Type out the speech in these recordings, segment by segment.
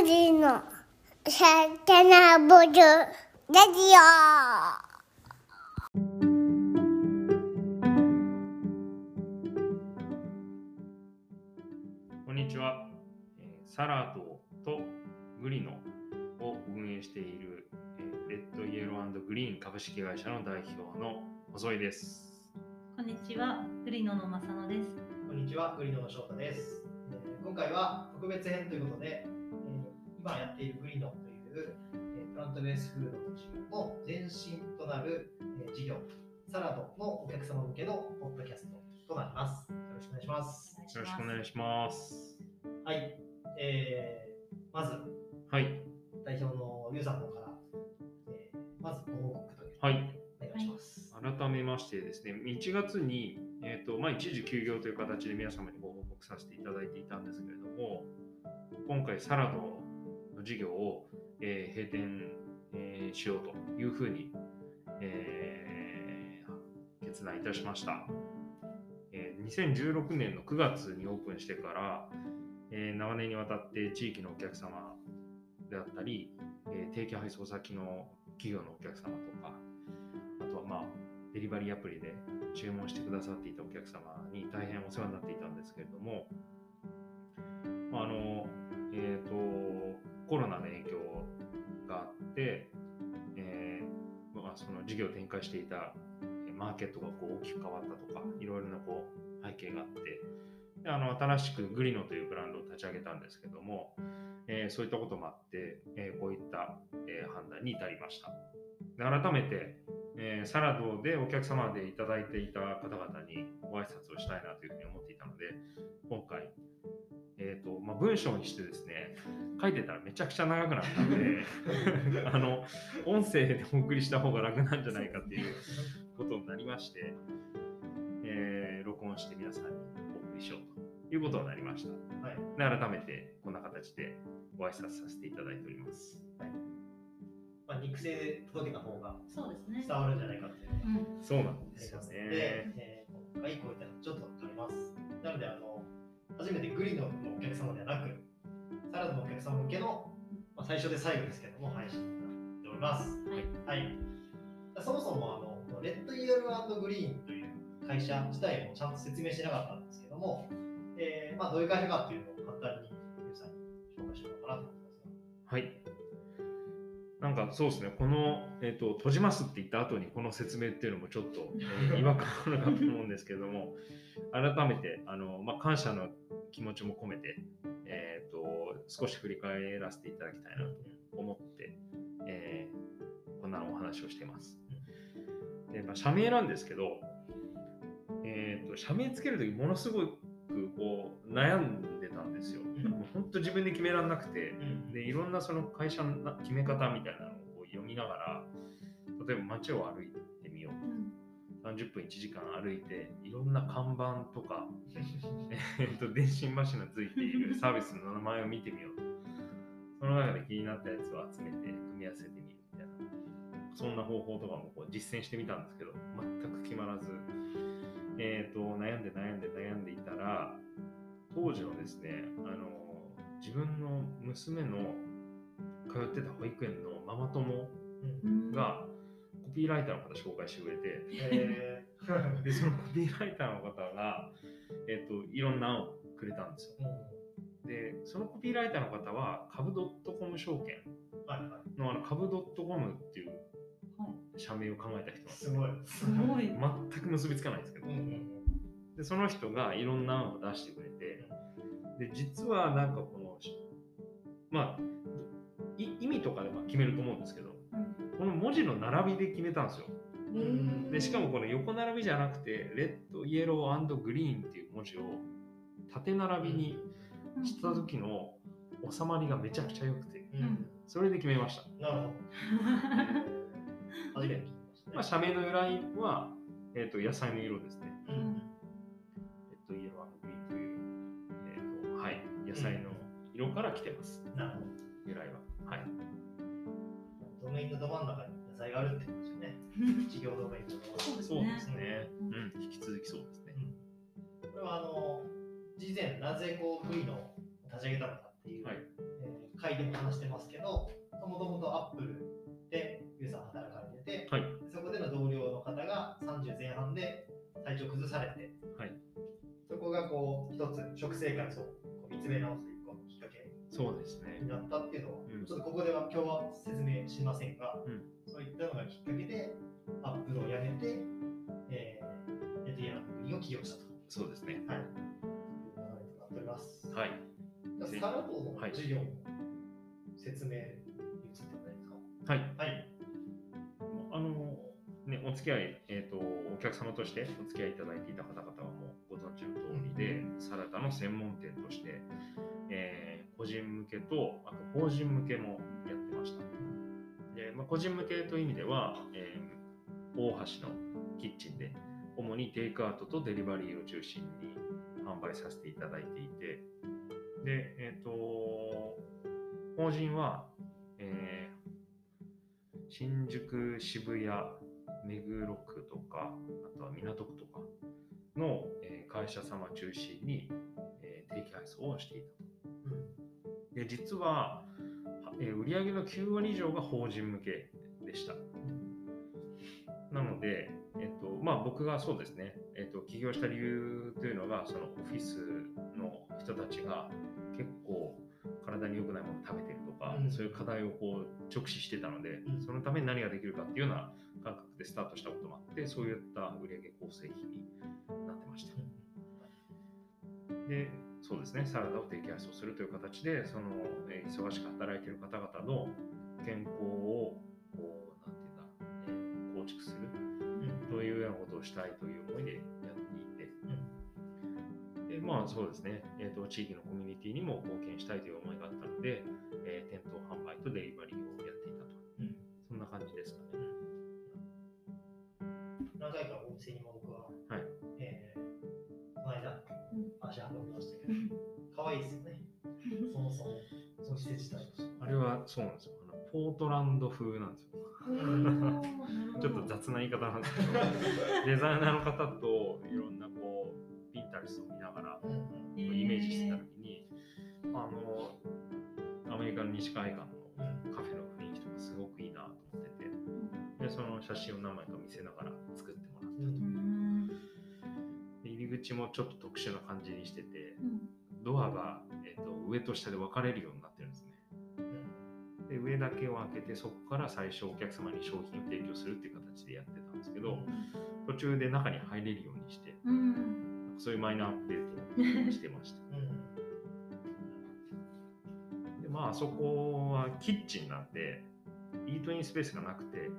グリのサテナブルラジオこんにちは。えーサラドとグリノを運営している、えーレッドイエローグリーン株式会社の代表の細井です。こんにちは、グリノの正野です。こんにちは、グリノの翔太です、えー今回は特別編ということで、えー今やっているグリノという、えープラントベースフードの事業の前身となる、えー事業、サラドのお客様向けのポッドキャストとなります。よろしくお願いします。よろしくお願いします。はい、えーまずはい。代表のリュウさんの方から、えーまずご報告というはい。お願いします。改めましてですね、1月に、えーとまあ、一時休業という形で皆様にご報告させていただいていたんですけれども、今回サラドの事業を、えー閉店、えーしようというふうに、えー決断いたしました。えー2016年の9月にオープンしてから、えー長年にわたって地域のお客様であったり、えー定期配送先の企業のお客様とか、あとはまあ、デリバリーアプリで注文してくださっていたお客様に大変お世話になっていたんですけれども、まあ、あの、えっ、と、コロナの影響があって、えーまあ、その事業を展開していたマーケットがこう大きく変わったとか、いろいろなこう背景があって、であの新しくグリノというブランドを立ち上げたんですけども、えーそういったこともあって、えーこういった、えー判断に至りました。で改めて、えーサラドでお客様でいただいていた方々にご挨拶をしたいなというふうに思っていたので、今回、えーとまあ、文章にしてですね、書いてたらめちゃくちゃ長くなったんで、あの音声でお送りした方が楽なんじゃないかっていうことになりまして、えー録音して皆さんにお送りしようということになりました。はい、で改めてこんな形でご挨拶させていただいております。まあ、肉声で届けた方がそうですね伝。わるんじゃないかっていうね。うん、そうなんですよで、ね。えー今回こういったのちょっと撮ります。なので、あの、初めてグリノのお客様ではなく、サラダのお客様向けの、まあ、最初で最後ですけども、配信になっております。はい。はい。そもそも、あの、レッドイエローグリーンという会社自体もちゃんと説明しなかったんですけども、えーまあ、どういう会社かっていうのを簡単に皆さんに紹介しようかなと思いますはい。かそうですね、この、えーと、閉じますって言った後にこの説明っていうのもちょっと、えー 違和感あるかと思うんですけれども、改めてあの、まあ、感謝の気持ちも込めて、えーと、少し振り返らせていただきたいなと思って、えーこんなお話をしています。でまあ、社名なんですけど、えーと、社名つけるときものすごくこう悩んでたんですよ。本当自分で決められなくて、うんでいろんなその会社のな決め方みたいな読みながら例えば街を歩いてみよう。30分1時間歩いていろんな看板とか、えー、と電信柱ついているサービスの名前を見てみよう。その中で気になったやつを集めて組み合わせてみるみたいな。そんな方法とかもこう実践してみたんですけど全く決まらず、えー、と悩んで悩んで悩んでいたら当時のですねあの自分の娘の通ってた保育園のママ友うん。がコピーライターの方紹介してくれてえー。でそのコピーライターの方が、えっといろんな案をくれたんですよ。でそのコピーライターの方は株ドットコム証券はいはい。のあの株ドットコムっていうは社名を考えた人なんですすごい。すごい。全く結びつかないんですけど、うんうんでその人がいろんな案を出してくれてで実はなんかこのまあい意味とかでは決めると思うんですけどこの文字の並びで決めたんですよ。うん。でしかもこの横並びじゃなくてレッドイエローグリーンっていう文字を縦並びにした時の収まりがめちゃくちゃ良くてうん。それで決めました、なるほど。初めて聞きましたね。まあ、社名の由来は、えー、と野菜の色ですね。うん。レッドイエローグリーンという、えーとはい、野菜の色から来てます。なるほど。由来ははいドメインのど真ん中に野菜があるってことですよね。事業ドメインのど真ん中そうですね。そうですね。うん。引き続きそうですね。これはあの事前なぜこうグリのを立ち上げたのかっていう、はい。えー回でも話してますけど、もともとアップルでユウさん働かれてて、はい。そこでの同僚の方が30前半で体調崩されて、はい。そこがこう一つ食生活をこう見つめ直すそうですねになったっていうのは、うんちょっとここでは今日は説明しませんが、うんそういったのがきっかけでアップルを辞めて、えー、エティアの国を起用したと。そうですねはい。という流れとなっております。はいじゃあサラドのはい授業の説明については何ですか？はいはい。お付き合い、えーと、お客様としてお付き合いいただいていた方々はもうご存知の通りで、サラダの専門店として、えー個人向けと、あと法人向けもやってました。でまあ、個人向けという意味では、えー大橋のキッチンで、主にテイクアウトとデリバリーを中心に販売させていただいていて、で、えっ、と、法人は、えー新宿、渋谷、目黒区とか、あとは港区とかの、えー会社様中心に、えー定期配送をしていたと。で実は、はえー売上の9割以上が法人向けでした。なので、えっとまあ、僕がそうですね、えっと、起業した理由というのが、そのオフィスの人たちが結構体に良くないものを食べてるとか、うんそういう課題をこう直視してたので、うんそのために何ができるかっていうようなでスタートしたこともあって、そういった売上構成費になってました。で、そうですね、サラダを提供配送するという形で、その、えー忙しく働いている方々の健康を、こう、なんていうんだ、えー構築するというようなことをしたいという思いでやっていて、でまあそうですね、えーと、地域のコミュニティにも貢献したいという思いがあったので、えー店頭販売とデリバリー足運びましたけど、可愛いですよね。そもそも、その施設自体あれはそうなんですよ。あのポートランド風なんですよ。ちょっと雑な言い方なんですけど、デザイナーの方といろんなこう、ピンタレストを見ながら、イメージしてた時に、あの、アメリカの西海岸のカフェの雰囲気とかすごくいいなと思ってて、で、その写真を何枚か見せながら作ってもらったうんと。で入り口もちょっと特殊な感じにしてて、ドアが、えっと上と下で分かれるようになってるんですね。で上だけを開けてそこから最初お客様に商品を提供するっていう形でやってたんですけど、途中で中に入れるようにしてそういうマイナーアップデートをしてました。でまああそこはキッチンなんでイートインスペースがなくて、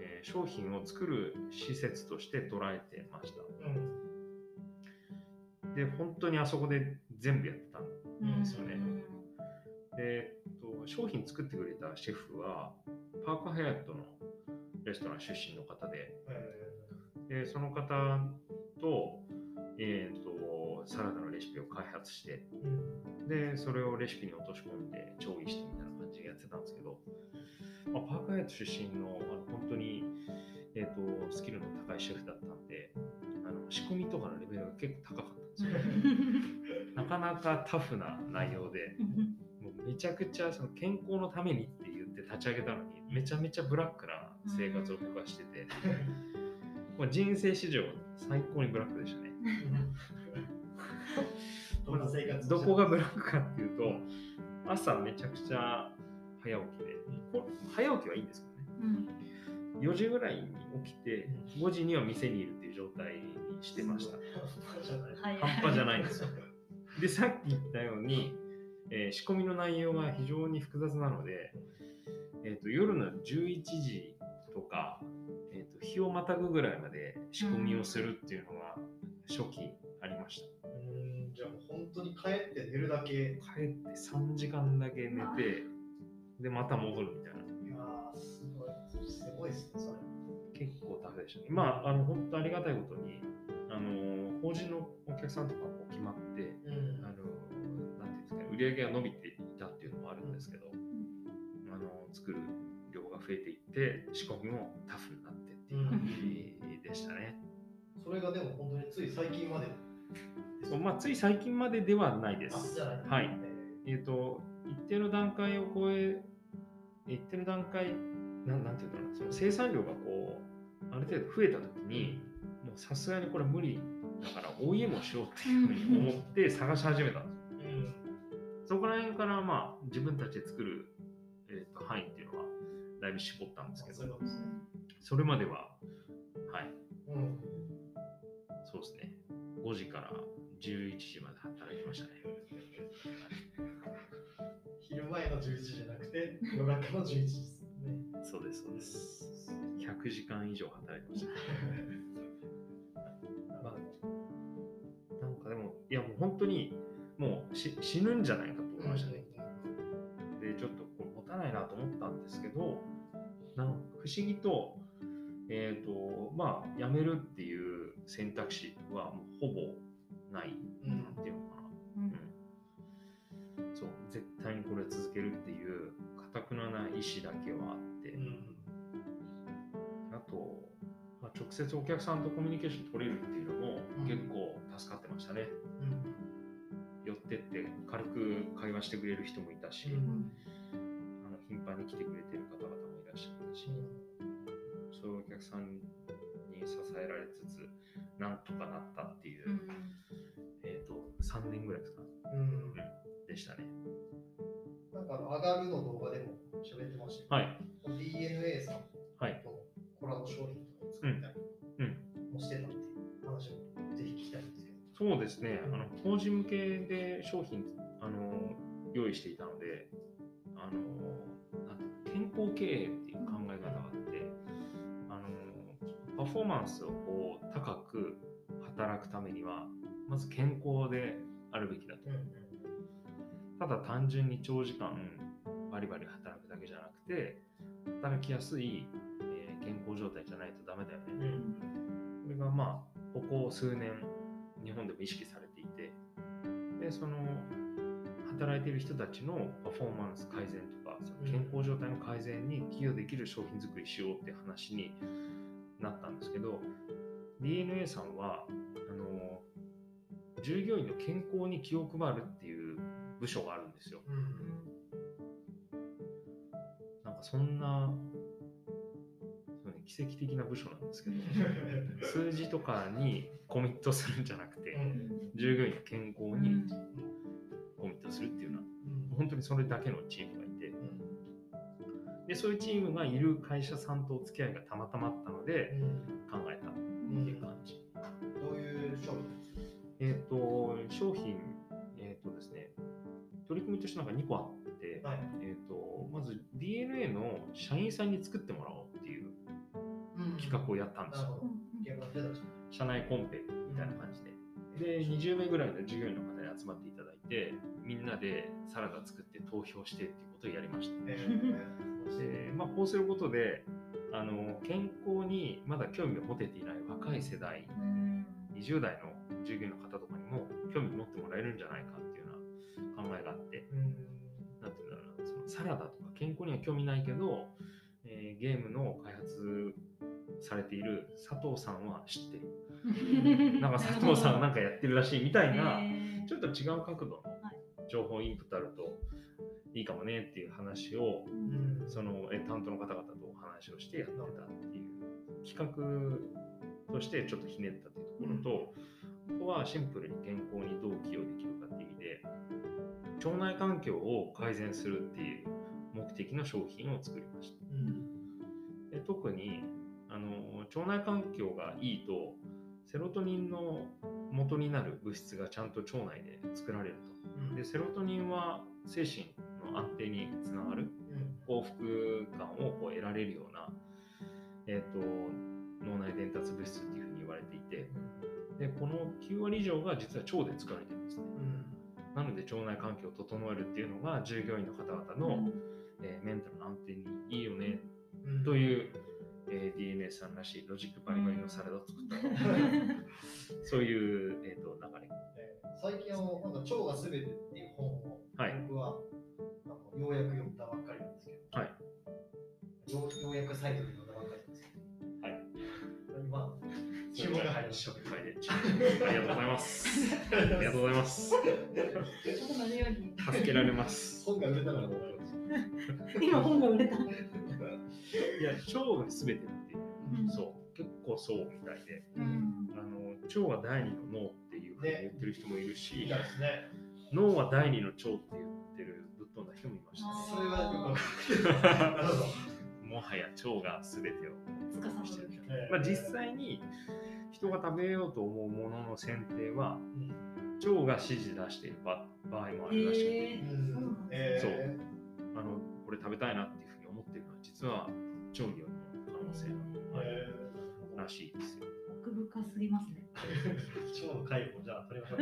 えー商品を作る施設として捉えてましたで本当にあそこで全部やってたんですよね、で、えっと、商品作ってくれたシェフはパークハイアットのレストラン出身の方で。でその方と,、えー、とサラダのレシピを開発して。でそれをレシピに落とし込んで調理してみたいな感じでやってたんですけど、まあ、パークハイアット出身のあの本当に、えー、とスキルの高いシェフだったんであの仕込みとかのレベルが結構高かった なかなかタフな内容で。もうめちゃくちゃその健康のためにって言って立ち上げたのにめちゃめちゃブラックな生活を僕はしてて、もう人生史上最高にブラックでしたね。どんな生活どこがブラックかっていうと朝めちゃくちゃ早起きで、こ早起きはいいんですけどね。4時ぐらいに起きて5時には店にいるいう状態にしてました。半端じゃないんですよ。で、さっき言ったように、えー仕込みの内容が非常に複雑なので、えー、と夜の11時とか、えー、と日をまたぐぐらいまで仕込みをするっていうのが初期ありました。うんじゃあもう本当に帰って寝るだけ。帰って3時間だけ寝て、で、また戻るみたいな。いやーすごい。すごいですね、それ。結構タフでしたね。まあ、あの本当ありがたいことに、あの法人のお客さんとかも決まって、うんあのなんていうんですかね、売り上げが伸びていたっていうのもあるんですけど、あの作る量が増えていって、仕込みもタフになってっていう感じでしたね。それがでも本当につい最近まで。そうまあ、つい最近までではないです。はい。えっ、と、一定の段階を超え、一定の段階、なんなんていうのかな、その生産量がこう、ある程度増えたときに、もうさすがにこれ無理だから OEM をしようっていうふうに思って探し始めたんですよ。そこら辺からまあ自分たちで作る、えー、と範囲っていうのはだいぶ絞ったんですけどね。それまでは、はい、うん。そうですね、5時から11時まで働きましたね。昼前の11時じゃなくて、夜中の11時ですね。そうです、そうです。100時間以上働いてましたね。まあ、なんかでも、いやもう本当に、もうし死ぬんじゃないかと思いましたね。で、ちょっとこれ持たないなと思ったんですけど、なんか不思議と、えっ、と、まあ、辞めるっていう選択肢はもうほぼない、うんなんていうのかな。うんそう、絶対にこれ続けるっていう、かたくなな意志だけはあって、うん。直接お客さんとコミュニケーション取れるっていうのもうん結構助かってましたね。うん。寄ってって軽く会話してくれる人もいたし、うんあの頻繁に来てくれてる方々もいらっしゃったし、そういうお客さんに支えられつつ、なんとかなったっていう、うんえっ、と、3年ぐらいですか、うん。でしたね。なんかあの、上がるの動画でも喋ってましたけど、はい。DNA さんはい。とコラボ商品ですけど。そうですね、あの法人向けで商品あの用意していたので、あのなんて健康経営っていう考え方があって、あのパフォーマンスをこう高く働くためには、まず健康であるべきだと。ただ単純に長時間バリバリ働くだけじゃなくて、働きやすい、えー健康状態じゃないとダメだよね。うん。これがまあここ数年日本でも意識されていてでその働いている人たちのパフォーマンス改善とかその健康状態の改善に寄与できる商品作りしようって話になったんですけど DNA さんはあの従業員の健康に気を配るっていう部署があるんですよ。なんかそんな奇跡的な部署なんですけど 数字とかにコミットするんじゃなくて、従業員の健康にコミットするっていうのは、本当にそれだけのチームがいて、で、そういうチームがいる会社さんとお付き合いがたまたまあったので、考えたっていう感じ。どういう商品ですか？えっ、と、商品、えっ、とですね、取り組みとしてなんか2個あって、はい。えっ、と、まず DNA の社員さんに作ってもらおう企画をやったんですよ。社内コンペみたいな感じで。で、20名ぐらいの従業員の方に集まっていただいて、みんなでサラダ作って投票してっていうことをやりました。えでまあ、こうすることであの健康にまだ興味を持てていない若い世代20代の従業員の方とかにも興味持ってもらえるんじゃないかっていうような考えがあってなんていうんだろうなそのサラダとか健康には興味ないけど、えーゲームの開発されている佐藤さんは知ってる。なんか佐藤さんなんかやってるらしいみたいな、ちょっと違う角度の情報インプットあるといいかもねっていう話をそのえ担当の方々とお話をしてやってたっていう企画としてちょっとひねったっていうところと、あとはシンプルに健康にどう寄与できるかっていう意味で腸内環境を改善するっていう目的の商品を作りました。で特に腸内環境がいいとセロトニンの元になる物質がちゃんと腸内で作られると。でセロトニンは精神の安定につながる幸福感をこう得られるような、えー、と脳内伝達物質っていうふうに言われていて。でこの9割以上が実は腸で作られてるんですね。なので腸内環境を整えるっていうのが従業員の方々の、えーメンタルの安定にいいよねとういう、えー DNA さんらしいロジックバリバリのサラダを作った、そういう、えー、と流れ。最近あのなんか腸がすべてっていう本をはい。僕はあのようやく読んだばっかりなんですけど、はい。ようようやくサイトで読んだばっかりなんですけど、はい。今注文が入りました。ショップでありがとうございます。ありがとうございます。助けられます。本が売れたから 今本が売れた。いや、腸がすべてっていう、うん。そう、結構そうみたいで、うん。あの腸は第二の脳っていうふうに言ってる人もいるし、いいですね。脳は第二の腸って言ってるぶっ飛んだ人もいました。それは。もはや腸がすべてを司る。えーまあ、実際に人が食べようと思うものの選定はうん。腸が指示出している場場合もあるらしくて、へー。そう。あのこれ食べたいなって実は腸による可能性ーえらしいですよ。奥深すぎますね。ー腸の介護じゃあ取りましょう。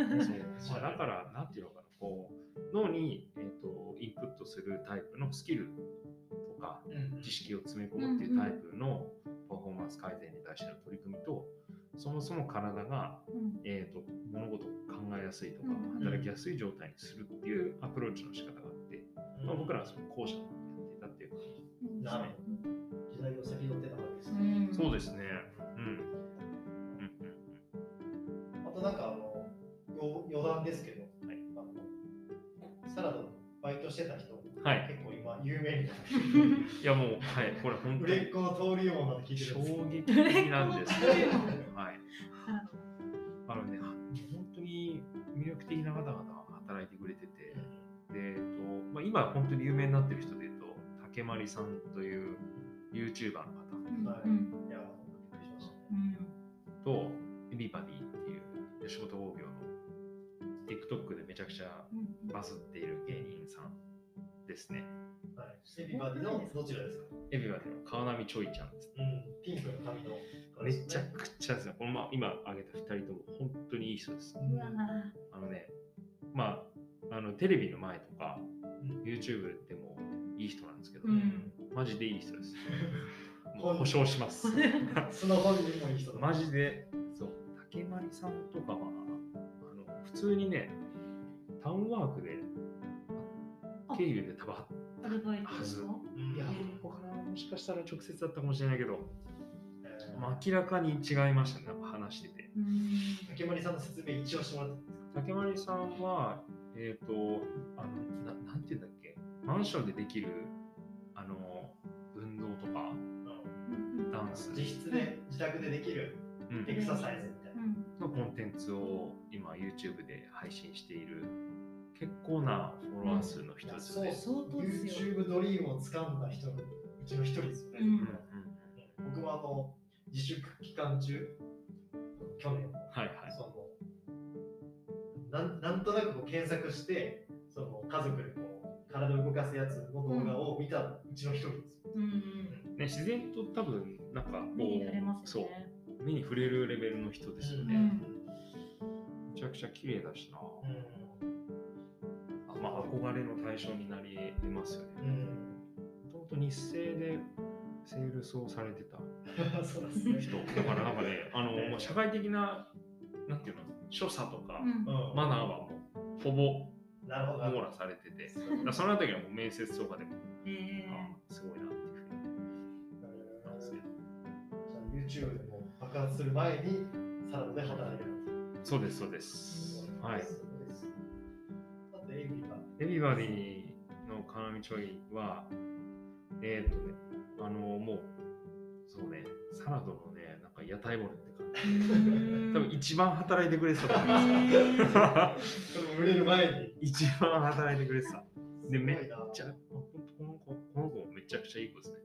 そうまあ、だから、なんていうのかな、こう脳に、えー、とインプットするタイプのスキルとかうん知識を詰め込むっていうタイプのパフォーマンス改善に対しての取り組みと、そもそも体が、うん。えー、と物事を考えやすいとかうん働きやすい状態にするっていうアプローチの仕方があって、まあ、僕らはその後者をやっていう感じなるほど時代を先取ってたわけですうね。ん。そうですね。うん。あとなんかあのよ余談ですけど、はいあのサラダのバイトしてた人、はい結構今有名になって いやもう、はい、これ本当に売れっ子の登竜門なんて聞いてるんです衝けど。撃的なんです売れっよ子。はい。あのね、は本当に魅力的な方々が働いてくれてて、で、えっとまあ、今本当に有名になってる人で言うと、竹丸さんという YouTuber の方うんはいうんいや、本当にびっくりしましたね。うん。と、エビバディっていう吉本興業の TikTok でめちゃくちゃうんバズっている芸人さんですね。はい。エビバディのどちらですか？エビバディの川波ちょいちゃんです。うん、ピンクの髪の、めちゃくちゃですね。このま今挙げた2人とも本当にいい人です。あのね、まあ、あのテレビの前とか、うん YouTube でもいい人なんですけど、うん。マジでいい人です。も本う保証します。その本人もいい人だ。マジで、そう、竹丸さんとかは、あの普通にね、タウンワークで、あ。経由で多分、アルバイトですかうん。いや、ここからもしかしたら直接だったかもしれないけど、えー。まあ、明らかに違いましたね、なんか話してて。うん。竹森さんの説明一応してもらって竹丸さんは、えっ、とあのな、なんていうんだっけ、マンションでできる、あの、運動とか、ダンス。自室で、自宅でできるうん。エクササイズみたいな。うん。のコンテンツを今 YouTube で配信している結構なフォロワー数の一つそうで、相当ですよ。YouTube ドリームを掴んだ人のうちの一人ですよね。僕もあの自粛期間中、去年、はいはい。そのなんなんとなくこう検索して、その家族でこう体を動かすやつの動画を見たうちの一人ですよ。うん。ね、自然と多分なんかこ目に触れうますよね。そう目に触れるレベルの人ですよね、うんめちゃくちゃ綺麗だしな、うんまあ憧れの対象になり得ますよねうんもともと日生でセールスをされてた そうですね。人だからなんかね あの、ええまあ社会的ななんていうの所作とか、うん。うんマナーはもうほぼ。網羅されてて、そのあたりはもう面接とかでも、えあすごいなっていうふうに思ったんですけど。じゃあ YouTube でも爆発する前にサラダで働いてる。そうです、そうです。はい。あとエビが。エビバディのカナミチョイは、えっ、とね、あの、もう、そうね、サラダのね、なんか屋台骨って感じ。多分一番働いてくれてたと思います。それも売れる前に。一番働いてくれてた。で、めっちゃ、この子、この子めちゃくちゃいい子ですね。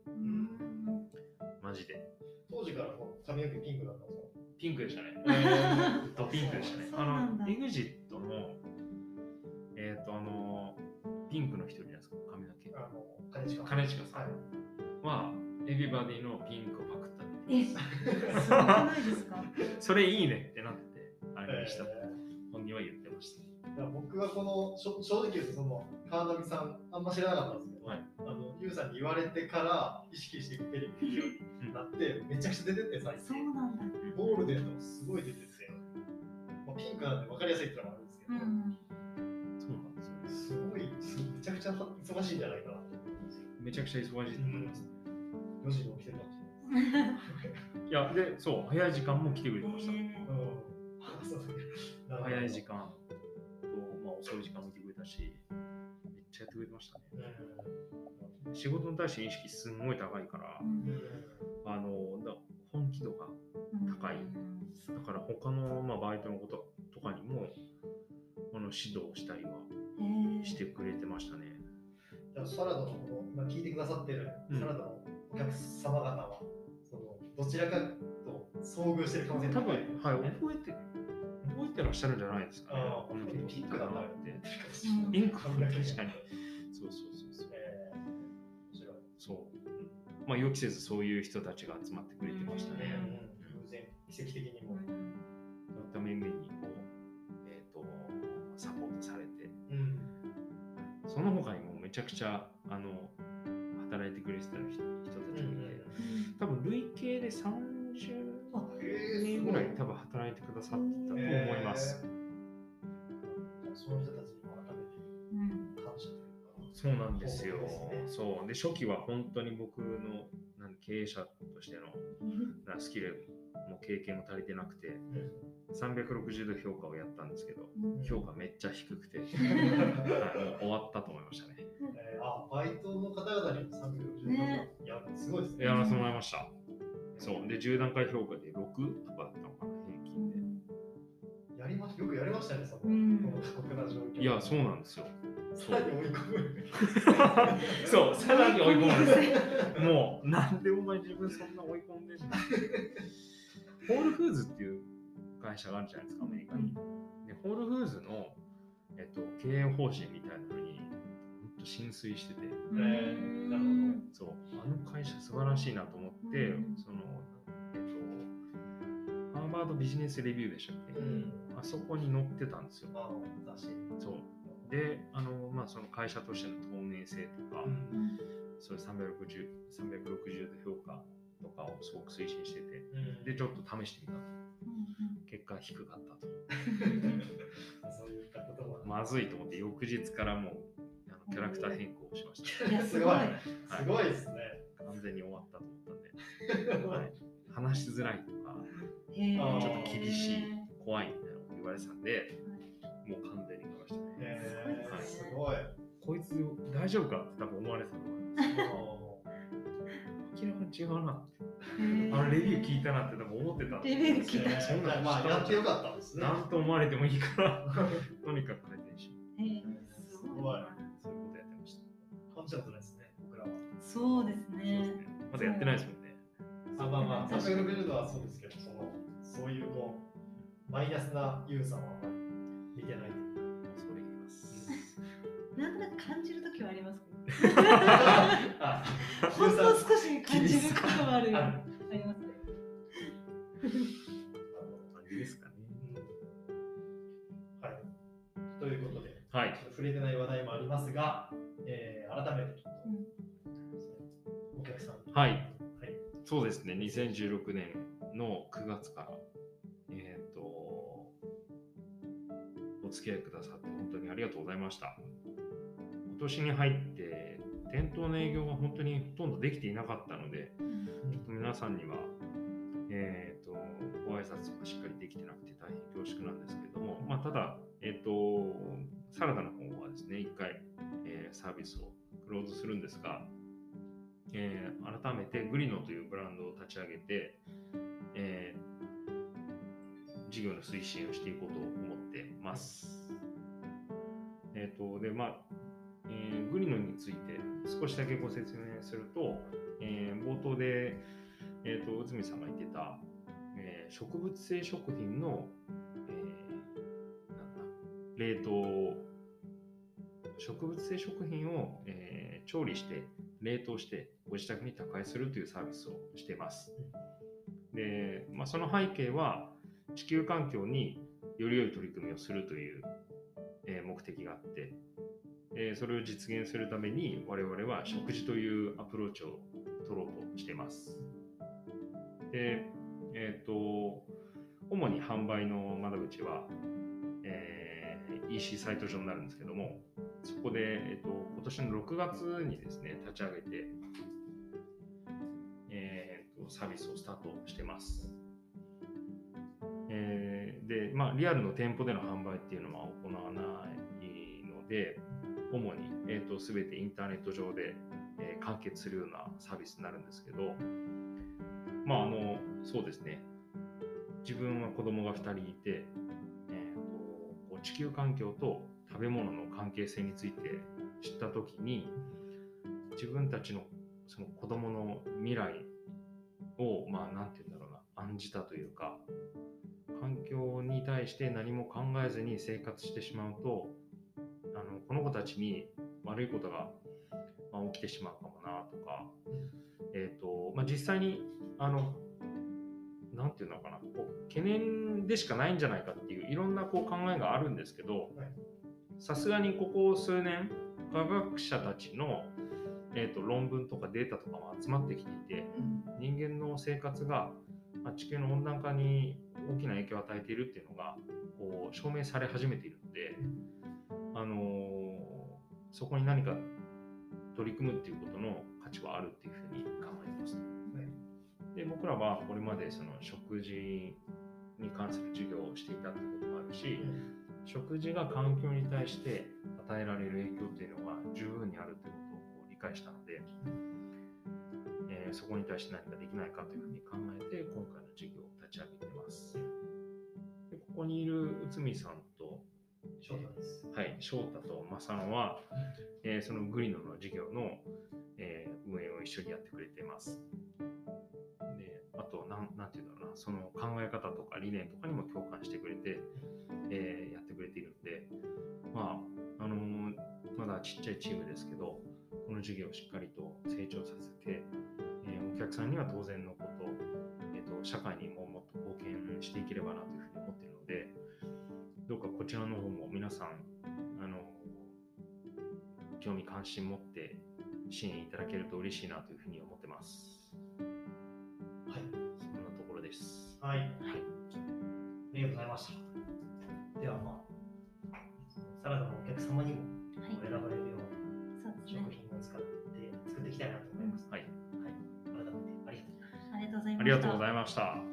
マジで。当時からもう髪の毛ピンクだったんですか？ピンクでしたね。えずっとピンクでしたね。あなんだの、エグジットの、えっ、と、あの、ピンクの人いるじゃないですか、髪の毛。あの、兼近。兼近さんはい。は、エビバディのピンクをパクったんえ、ですすごくないですか？それいいねってなって、あれにしたとえ本人は言ってました。僕はこのしょ正直言うとその川上さんあんま知らなかったんですけど、はいあのユウさんに言われてから意識してテレビ見るようになってめちゃくちゃ出てって最そう近なんだ。ゴールデンとかすごい出てて、まあ、ピンクなんで分かりやすいってのもあるんですけど、うん。そうなんですよね。すごいすめちゃくちゃ忙しいんじゃないかなと思うんですよめちゃくちゃ忙しいと思います。4時に起きてるかもしれないいや、で、そう、早い時間も来てくれてました。うん。早い時間と、まあ、遅い時間もいてくれたし、めっちゃやってくれてましたね。仕事に対して意識すんごい高いから、あのだ本気度が高い。だから他の、まあ、バイトのこととかにもあの指導したりはしてくれてましたね。じゃあサラダのこの今聞いてくださってるうん。サラダのお客様方は、そのどちらかと遭遇してる可能性多分、はい、覚えて覚えてらっしゃるんじゃないですかね。ああこの人ピンクだなって。うんインク確かに。そうそうそうそう。えー面白いそう。まあ予期せずそういう人たちが集まってくれてましたね。うん偶然奇跡的にも、そういった面々にこう、えっ、と、サポートされて、うんその他にもめちゃくちゃ、あの、働いてくれてた人人たちがいて、多分累計で30えー人ぐらい多分働いてくださってたと思います。えーその人たちにも改めて感謝というかそうなんですよ。そうですねそう。で、初期は本当に僕のなん経営者としてのなスキルも経験も足りてなくて、360度評価をやったんですけど、評価めっちゃ低くて、はい、終わったと思いましたね。えーあバイトの方々に360度ねいやすごいですねやらせてもらいました。そう。で、10段階評価で6とかだったのかな、平均で。やりまよくやりましたねその、うんこの過酷な状況いや、そうなんですよ。さらに追い込む そう、さらに追い込むんです。もう、なんでお前自分そんな追い込んでんの？ホールフーズっていう会社があるじゃないですか、アメリカに。で、ホールフーズの、えっと、経営方針みたいなのに、ほんと浸水してて、えー。なるほそう、あの会社素晴らしいなと思って、うん。その、えっと、ハーバードビジネスレビューでしたっけ、うん。あそこに載ってたんですよ。まあ雑誌そう。で、あの、まあ、その会社としての透明性とか、うん。そういう360、360度評価とかをすごく推進してて、うん。で、ちょっと試してみたと。結果低かったと。そういったこともまずいと思って、翌日からもう、あのキャラクター変更をしました。すごい。はい。すごいですね。完全に終わったと思ったんで、はい、話しづらいとか、ちょっと厳しい怖いみたいなこと言われてたんで、もう完全に変わりましたね。えー。はい。すごい。こいつ大丈夫かって多分思われてたと思います。違うなって。あのレビュー聞いたなって多分思ってたんでレビュー聞いたそんなのまあやってよかったんですねなんと思われてもいいから、とにかく改善しよう。すごいそういうことやってました。感謝ことですね僕らはそうですそうですねね。まだやってないですもんね。あまあまあ確かに360度はそうですけどそのそういうこうマイナスなユーザーはあまり見てない恐れ入ります。なんとなく感じるときはあります ほんの少し感じることはあるよあありますね感じですかね。はいということではい。触れてない話題もありますが、えー改めてちょっと、お客さんにはい。はいそうですね。2016年の9月から、えっ、と、お付き合いくださって本当にありがとうございました。今年に入って、店頭の営業が本当にほとんどできていなかったので、皆さんには、えー、とご挨拶がしっかりできてなくて大変恐縮なんですけれども、まあ、ただ、えー、とサラダの方はですね、一回、えーサービスをクローズするんですが、えー改めてグリノというブランドを立ち上げて、えー事業の推進をしていこうと思ってます。えっ、と、で、まあ、えーグリノについて少しだけご説明すると、えー冒頭で、えー、と内海さんが言ってた、えー植物性食品の、えーなんだ冷凍植物性食品を、えー調理して冷凍してご自宅に宅配するというサービスをしています。で、まあ、その背景は地球環境により良い取り組みをするという、えー目的があって、えーそれを実現するために我々は食事というアプローチを取ろうとしています。で、えっ、と、主に販売の窓口は、えー EC サイト上になるんですけども、そこで、えっ、と、今年の6月にですね、立ち上げて、えーと、サービスをスタートしてます。えーで、まあ、リアルの店舗での販売っていうのは行わないので、主に、えー、と全てインターネット上で、えー完結するようなサービスになるんですけど、まあ、あの、そうですね。自分は子供が2人いて、えーとこう地球環境と食べ物の関係性について知ったときに、自分たちのその子供の未来を、まあ、なんて言うんだろうな、案じたというか、環境に対して何も考えずに生活してしまうと、子たちに悪いことが、まあ、起きてしまうかもなとか、えっ、と、まあ、実際に、あの、なんていうのかな、こう懸念でしかないんじゃないかっていういろんなこう考えがあるんですけどはい、さすがにここ数年、科学者たちの、えー、と論文とかデータとかも集まってきていて、人間の生活が、まあ、地球の温暖化に大きな影響を与えているっていうのがこう証明され始めているので、あのーそこに何か取り組むっていうことの価値はあるっていうふうに考えてます。で僕らはこれまでその食事に関する授業をしていたっていうこともあるし、食事が環境に対して与えられる影響っていうのは十分にあるということを理解したので、えーそこに対して何かできないかというふうに考えて今回の授業を立ち上げてます。でここにいる内海さんと、翔太です。はい、翔太と正野は、えーそのグリノの授業の、えー運営を一緒にやってくれています。であとなん、なんていうんだろうな、その考え方とか理念とかにも共感してくれて、えーやってくれているので、まあ、あのーまだちっちゃいチームですけど、この授業をしっかりと成長させて、えーお客さんには当然のこと、えーと、社会にももっと貢献していければなというかこちらの方も皆さん、あの興味関心持って支援いただけると嬉しいなというふうに思ってます。はい。そんなところです。はい。はい。ありがとうございました。ではまあ、サラダのお客様にもはい選ばれるような食品を使って作っていきたいなと思います。はい。はい。改めて。ありがとうございましたありがとうございました。